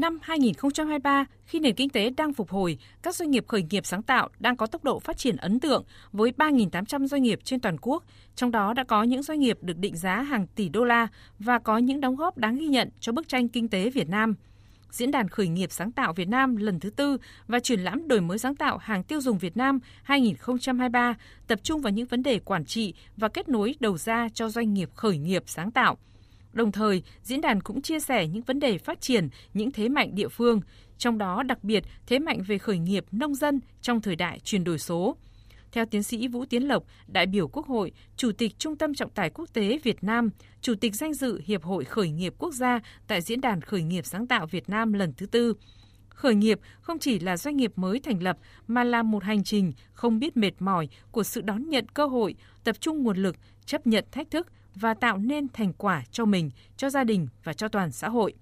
Năm 2023, khi nền kinh tế đang phục hồi, các doanh nghiệp khởi nghiệp sáng tạo đang có tốc độ phát triển ấn tượng với 3.800 doanh nghiệp trên toàn quốc, trong đó đã có những doanh nghiệp được định giá hàng tỷ đô la và có những đóng góp đáng ghi nhận cho bức tranh kinh tế Việt Nam. Diễn đàn Khởi nghiệp sáng tạo Việt Nam lần thứ tư và triển lãm đổi mới sáng tạo hàng tiêu dùng Việt Nam 2023 tập trung vào những vấn đề quản trị và kết nối đầu ra cho doanh nghiệp khởi nghiệp sáng tạo – Đồng thời, diễn đàn cũng chia sẻ những vấn đề phát triển, những thế mạnh địa phương, trong đó đặc biệt thế mạnh về khởi nghiệp nông dân trong thời đại chuyển đổi số. Theo tiến sĩ Vũ Tiến Lộc, đại biểu Quốc hội, Chủ tịch Trung tâm Trọng tài Quốc tế Việt Nam, Chủ tịch danh dự Hiệp hội Khởi nghiệp Quốc gia tại Diễn đàn Khởi nghiệp sáng tạo Việt Nam lần thứ tư. Khởi nghiệp không chỉ là doanh nghiệp mới thành lập mà là một hành trình không biết mệt mỏi của sự đón nhận cơ hội, tập trung nguồn lực, chấp nhận thách thức, và tạo nên thành quả cho mình, cho gia đình và cho toàn xã hội.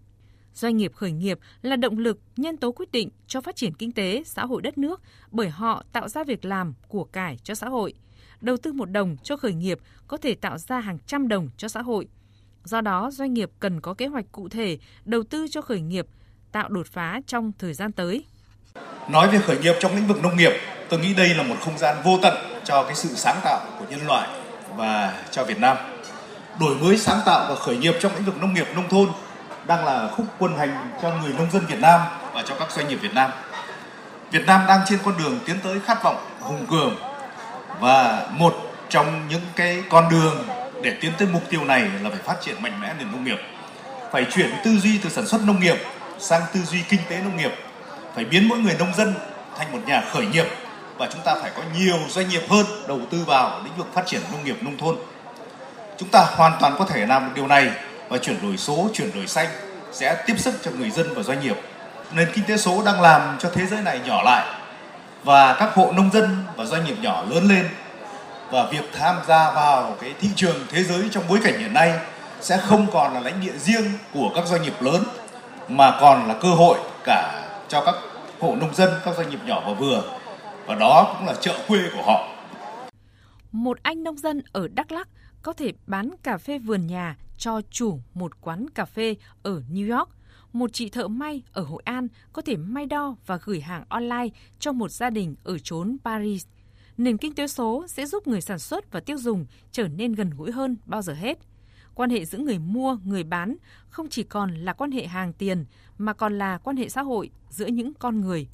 Doanh nghiệp khởi nghiệp là động lực, nhân tố quyết định cho phát triển kinh tế, xã hội đất nước bởi họ tạo ra việc làm, của cải cho xã hội. Đầu tư một đồng cho khởi nghiệp có thể tạo ra hàng trăm đồng cho xã hội. Do đó, doanh nghiệp cần có kế hoạch cụ thể đầu tư cho khởi nghiệp, tạo đột phá trong thời gian tới. Nói về khởi nghiệp trong lĩnh vực nông nghiệp, tôi nghĩ đây là một không gian vô tận cho cái sự sáng tạo của nhân loại và cho Việt Nam đổi mới sáng tạo và khởi nghiệp trong lĩnh vực nông nghiệp, nông thôn đang là khúc quân hành cho người nông dân Việt Nam và cho các doanh nghiệp Việt Nam. Việt Nam đang trên con đường tiến tới khát vọng hùng cường và một trong những cái con đường để tiến tới mục tiêu này là phải phát triển mạnh mẽ nền nông nghiệp. Phải chuyển tư duy từ sản xuất nông nghiệp sang tư duy kinh tế nông nghiệp. Phải biến mỗi người nông dân thành một nhà khởi nghiệp và chúng ta phải có nhiều doanh nghiệp hơn đầu tư vào lĩnh vực phát triển nông nghiệp, nông thôn Chúng ta hoàn toàn có thể làm điều này và chuyển đổi số, chuyển đổi xanh sẽ tiếp sức cho người dân và doanh nghiệp. Nền kinh tế số đang làm cho thế giới này nhỏ lại và các hộ nông dân và doanh nghiệp nhỏ lớn lên và việc tham gia vào cái thị trường thế giới trong bối cảnh hiện nay sẽ không còn là lãnh địa riêng của các doanh nghiệp lớn mà còn là cơ hội cả cho các hộ nông dân, các doanh nghiệp nhỏ và vừa và đó cũng là chợ quê của họ. Một anh nông dân ở Đắk Lắk có thể bán cà phê vườn nhà cho chủ một quán cà phê ở New York. Một chị thợ may ở Hội An có thể may đo và gửi hàng online cho một gia đình ở chốn Paris. Nền kinh tế số sẽ giúp người sản xuất và tiêu dùng trở nên gần gũi hơn bao giờ hết. Quan hệ giữa người mua, người bán không chỉ còn là quan hệ hàng tiền mà còn là quan hệ xã hội giữa những con người.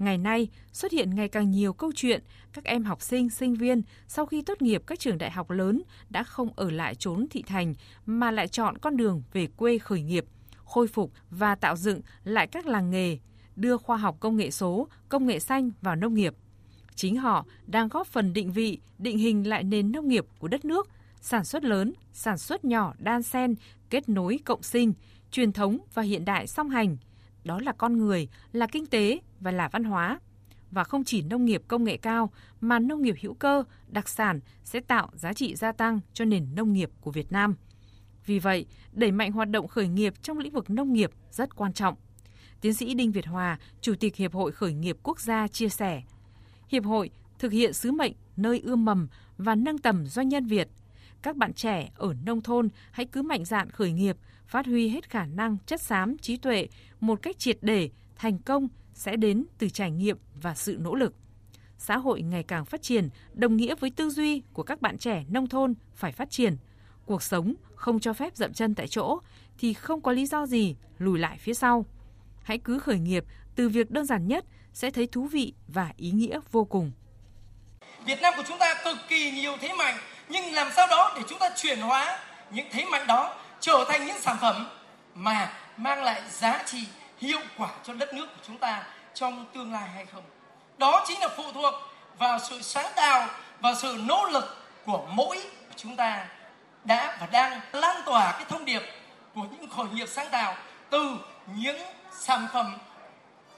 Ngày nay, xuất hiện ngày càng nhiều câu chuyện các em học sinh, sinh viên sau khi tốt nghiệp các trường đại học lớn đã không ở lại trốn thị thành mà lại chọn con đường về quê khởi nghiệp, khôi phục và tạo dựng lại các làng nghề, đưa khoa học công nghệ số, công nghệ xanh vào nông nghiệp. Chính họ đang góp phần định vị, định hình lại nền nông nghiệp của đất nước, sản xuất lớn, sản xuất nhỏ đan xen, kết nối cộng sinh, truyền thống và hiện đại song hành. Đó là con người, là kinh tế và là văn hóa và không chỉ nông nghiệp công nghệ cao mà nông nghiệp hữu cơ, đặc sản sẽ tạo giá trị gia tăng cho nền nông nghiệp của Việt Nam. Vì vậy, đẩy mạnh hoạt động khởi nghiệp trong lĩnh vực nông nghiệp rất quan trọng. Tiến sĩ Đinh Việt Hòa, Chủ tịch Hiệp hội Khởi nghiệp Quốc gia chia sẻ, Hiệp hội thực hiện sứ mệnh nơi ươm mầm và nâng tầm doanh nhân Việt. Các bạn trẻ ở nông thôn hãy cứ mạnh dạn khởi nghiệp, phát huy hết khả năng chất xám trí tuệ một cách triệt để, thành công sẽ đến từ trải nghiệm và sự nỗ lực. Xã hội ngày càng phát triển đồng nghĩa với tư duy của các bạn trẻ nông thôn phải phát triển. Cuộc sống không cho phép dậm chân tại chỗ thì không có lý do gì lùi lại phía sau. Hãy cứ khởi nghiệp từ việc đơn giản nhất sẽ thấy thú vị và ý nghĩa vô cùng. Việt Nam của chúng ta cực kỳ nhiều thế mạnh nhưng làm sao đó để chúng ta chuyển hóa những thế mạnh đó trở thành những sản phẩm mà mang lại giá trị, hiệu quả cho đất nước của chúng ta trong tương lai hay không đó chính là phụ thuộc vào sự sáng tạo và sự nỗ lực của mỗi chúng ta đã và đang lan tỏa cái thông điệp của những khởi nghiệp sáng tạo từ những sản phẩm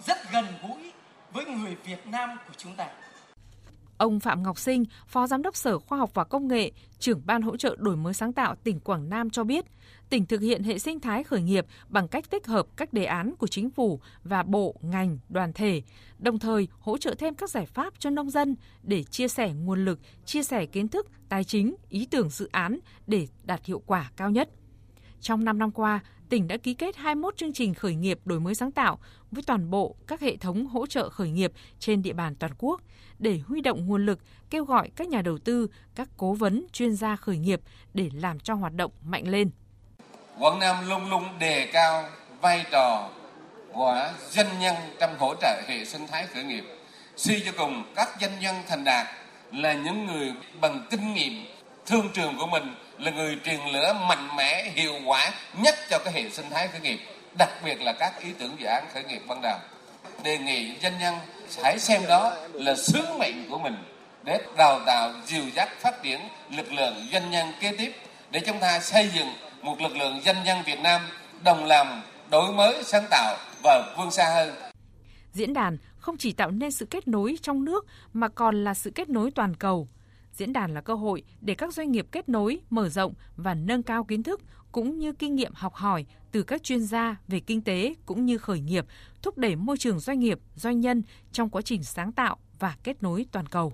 rất gần gũi với người Việt Nam của chúng ta. Ông Phạm Ngọc Sinh, Phó Giám đốc Sở Khoa học và Công nghệ, trưởng ban hỗ trợ đổi mới sáng tạo tỉnh Quảng Nam cho biết, tỉnh thực hiện hệ sinh thái khởi nghiệp bằng cách tích hợp các đề án của chính phủ và bộ, ngành, đoàn thể, đồng thời hỗ trợ thêm các giải pháp cho nông dân để chia sẻ nguồn lực, chia sẻ kiến thức, tài chính, ý tưởng dự án để đạt hiệu quả cao nhất. Trong 5 năm qua, tỉnh đã ký kết 21 chương trình khởi nghiệp đổi mới sáng tạo với toàn bộ các hệ thống hỗ trợ khởi nghiệp trên địa bàn toàn quốc để huy động nguồn lực, kêu gọi các nhà đầu tư, các cố vấn, chuyên gia khởi nghiệp để làm cho hoạt động mạnh lên. Quảng Nam luôn luôn đề cao vai trò của doanh nhân trong hỗ trợ hệ sinh thái khởi nghiệp. Suy cho cùng, các doanh nhân thành đạt là những người bằng kinh nghiệm thương trường của mình là người truyền lửa mạnh mẽ, hiệu quả nhất cho cái hệ sinh thái khởi nghiệp, đặc biệt là các ý tưởng dự án khởi nghiệp ban đầu đề nghị doanh nhân hãy xem đó là sứ mệnh của mình để đào tạo, dìu dắt, phát triển lực lượng doanh nhân kế tiếp, để chúng ta xây dựng một lực lượng doanh nhân Việt Nam đồng làm đổi mới, sáng tạo và vươn xa hơn. Diễn đàn không chỉ tạo nên sự kết nối trong nước mà còn là sự kết nối toàn cầu. Diễn đàn là cơ hội để các doanh nghiệp kết nối, mở rộng và nâng cao kiến thức cũng như kinh nghiệm học hỏi từ các chuyên gia về kinh tế cũng như khởi nghiệp, thúc đẩy môi trường doanh nghiệp, doanh nhân trong quá trình sáng tạo và kết nối toàn cầu.